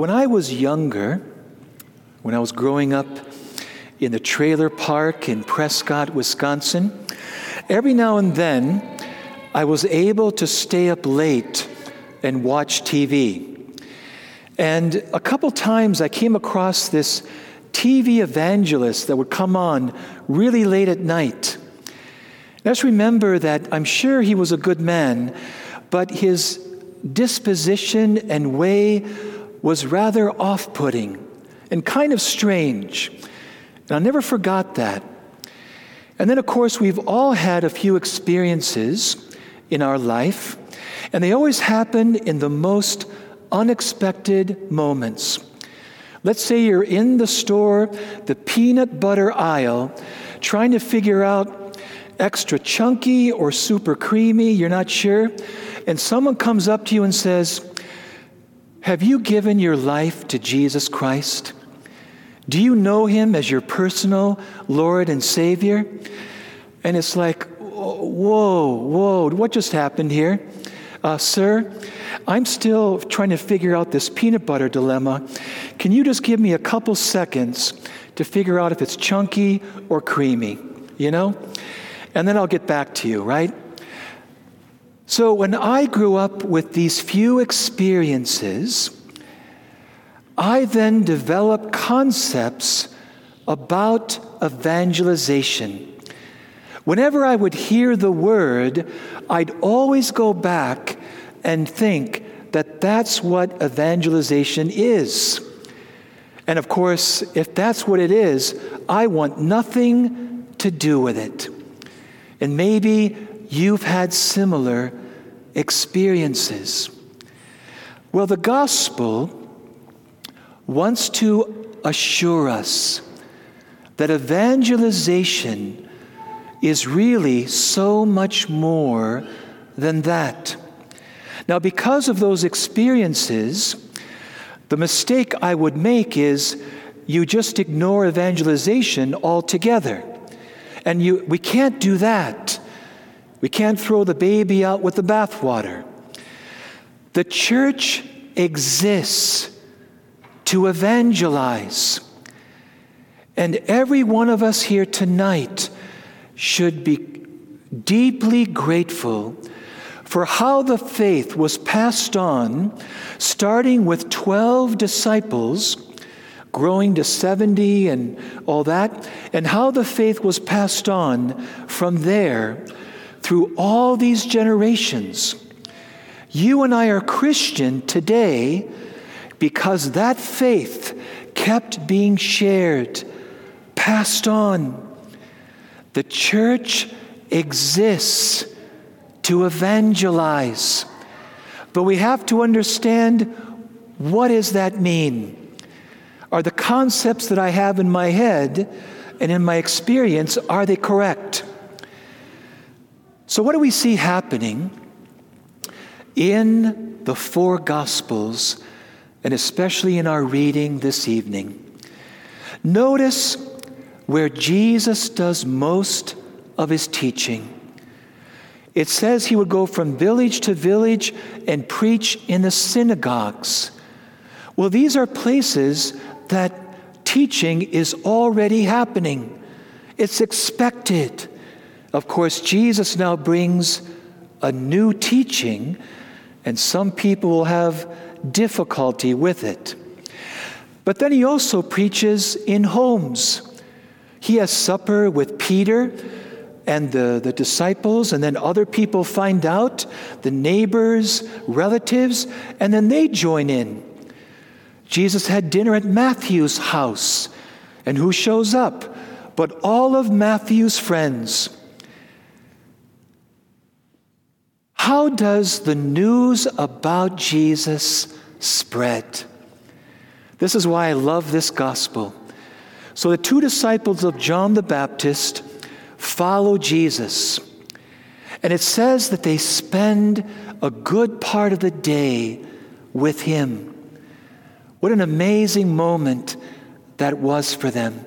When I was younger, when I was growing up in the trailer park in Prescott, Wisconsin, every now and then I was able to stay up late and watch TV. And a couple times I came across this TV evangelist that would come on really late at night. Let's remember that I'm sure he was a good man, but his disposition and way was rather off putting and kind of strange. And I never forgot that. And then, of course, we've all had a few experiences in our life, and they always happen in the most unexpected moments. Let's say you're in the store, the peanut butter aisle, trying to figure out extra chunky or super creamy, you're not sure, and someone comes up to you and says, Have you given your life to Jesus Christ? Do you know him as your personal Lord and Savior? And it's like, whoa, whoa, what just happened here? Uh, sir, I'm still trying to figure out this peanut butter dilemma. Can you just give me a couple seconds to figure out if it's chunky or creamy? You know? And then I'll get back to you, right? So when I grew up with these few experiences, I then developed concepts about evangelization. Whenever I would hear the word, I'd always go back and think that that's what evangelization is. And of course, if that's what it is, I want nothing to do with it. And maybe you've had similar experiences. Well, the gospel wants to assure us that evangelization is really so much more than that. Now, because of those experiences, the mistake I would make is you just ignore evangelization altogether. And you, we can't do that. We can't throw the baby out with the bathwater. The church exists to evangelize. And every one of us here tonight should be deeply grateful for how the faith was passed on, starting with 12 disciples, growing to 70 and all that, and how the faith was passed on from there through all these generations. You and I are Christian today because that faith kept being shared, passed on the church exists to evangelize. But we have to understand what does that mean? Are the concepts that I have in my head and in my experience are they correct? So what do we see happening in the four gospels and especially in our reading this evening? Notice where Jesus does most of his teaching. It says he would go from village to village and preach in the synagogues. Well, these are places that teaching is already happening, it's expected. Of course, Jesus now brings a new teaching, and some people will have difficulty with it. But then he also preaches in homes. He has supper with Peter and the, the disciples, and then other people find out, the neighbors, relatives, and then they join in. Jesus had dinner at Matthew's house, and who shows up? But all of Matthew's friends. How does the news about Jesus spread? This is why I love this gospel. So the two disciples of John the Baptist follow Jesus. And it says that they spend a good part of the day with him. What an amazing moment that was for them.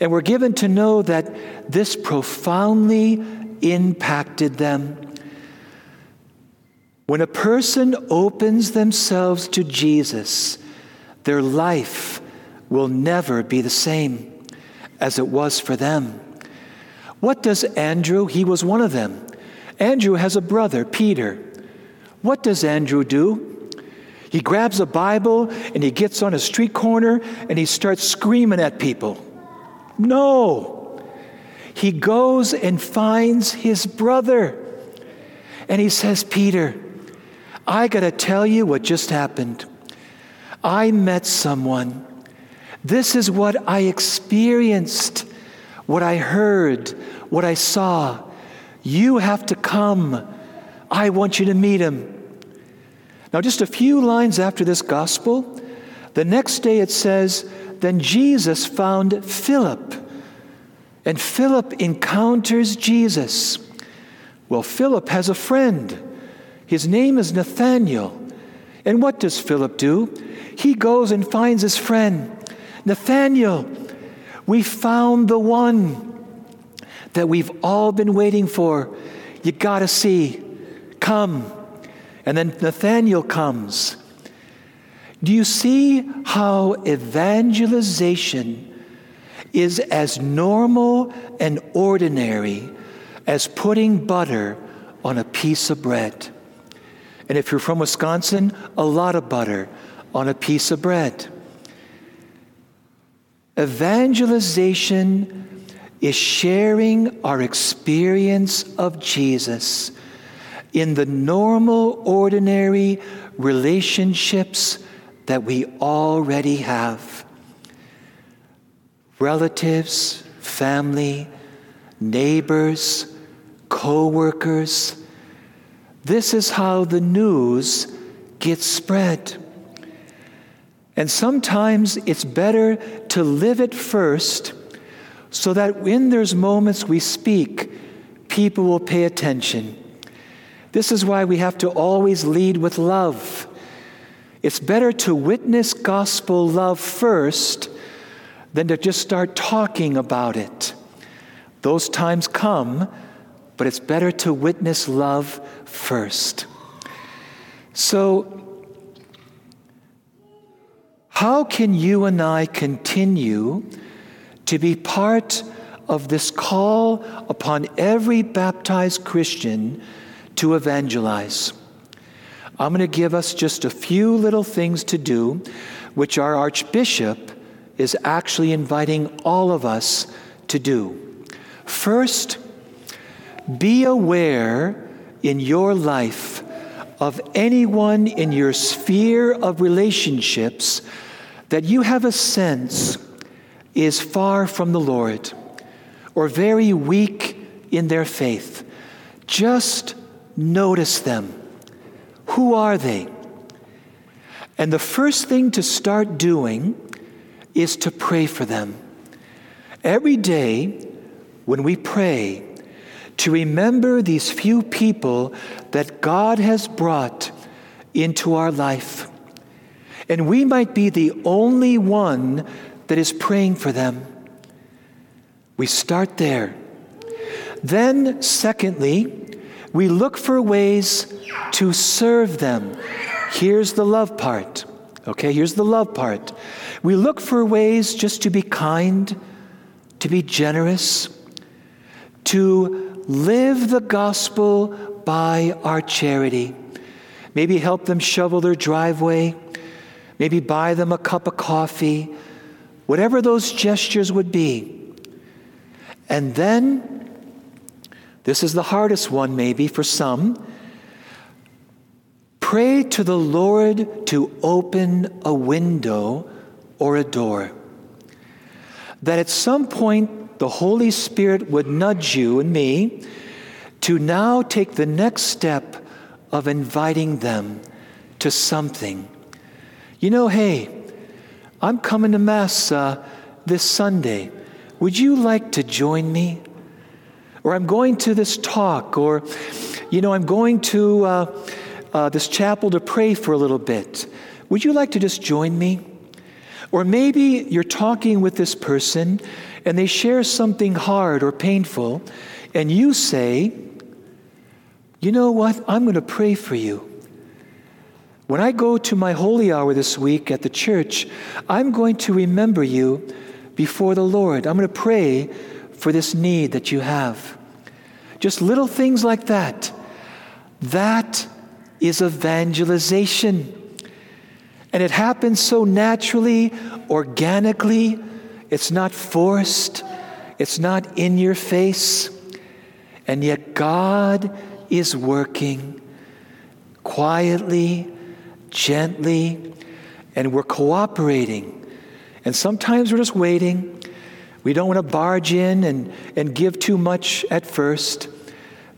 And we're given to know that this profoundly impacted them. When a person opens themselves to Jesus, their life will never be the same as it was for them. What does Andrew? He was one of them. Andrew has a brother, Peter. What does Andrew do? He grabs a Bible and he gets on a street corner and he starts screaming at people. No. He goes and finds his brother. And he says, Peter, I got to tell you what just happened. I met someone. This is what I experienced, what I heard, what I saw. You have to come. I want you to meet him. Now, just a few lines after this gospel, the next day it says, Then Jesus found Philip. And Philip encounters Jesus. Well, Philip has a friend. His name is Nathaniel. And what does Philip do? He goes and finds his friend, Nathaniel. We found the one that we've all been waiting for. You got to see. Come. And then Nathaniel comes. Do you see how evangelization is as normal and ordinary as putting butter on a piece of bread? And if you're from Wisconsin, a lot of butter on a piece of bread. Evangelization is sharing our experience of Jesus in the normal, ordinary relationships that we already have relatives, family, neighbors, co workers this is how the news gets spread. And sometimes it's better to live it first so that when there's moments we speak, people will pay attention. This is why we have to always lead with love. It's better to witness gospel love first than to just start talking about it. Those times come, but it's better to witness love first. So, how can you and I continue to be part of this call upon every baptized Christian to evangelize? I'm going to give us just a few little things to do, which our Archbishop is actually inviting all of us to do. First, be aware in your life of anyone in your sphere of relationships that you have a sense is far from the Lord or very weak in their faith. Just notice them. Who are they? And the first thing to start doing is to pray for them. Every day when we pray, to remember these few people that God has brought into our life. And we might be the only one that is praying for them. We start there. Then, secondly, we look for ways to serve them. Here's the love part. Okay, here's the love part. We look for ways just to be kind, to be generous, to live the gospel by our charity. Maybe help them shovel their driveway, maybe buy them a cup of coffee, whatever those gestures would be. And then, this is the hardest one maybe for some. Pray to the Lord to open a window or a door. That at some point the Holy Spirit would nudge you and me to now take the next step of inviting them to something. You know, hey, I'm coming to Mass uh, this Sunday. Would you like to join me? Or I'm going to this talk, or, you know, I'm going to uh, uh, this chapel to pray for a little bit. Would you like to just join me? Or maybe you're talking with this person and they share something hard or painful, and you say, You know what? I'm going to pray for you. When I go to my holy hour this week at the church, I'm going to remember you before the Lord. I'm going to pray for this need that you have. Just little things like that. That is evangelization. And it happens so naturally, organically. It's not forced, it's not in your face. And yet, God is working quietly, gently, and we're cooperating. And sometimes we're just waiting. We don't want to barge in and, and give too much at first,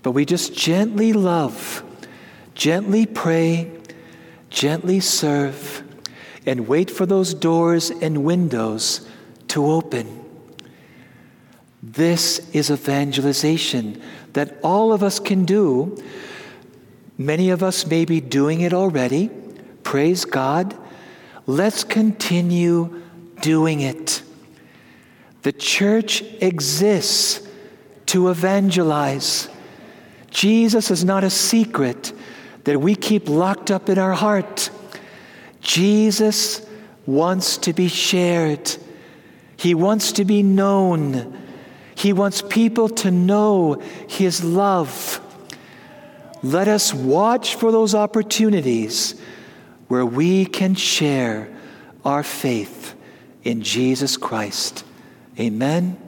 but we just gently love, gently pray, gently serve, and wait for those doors and windows to open. This is evangelization that all of us can do. Many of us may be doing it already. Praise God. Let's continue doing it. The church exists to evangelize. Jesus is not a secret that we keep locked up in our heart. Jesus wants to be shared. He wants to be known. He wants people to know His love. Let us watch for those opportunities where we can share our faith in Jesus Christ. Amen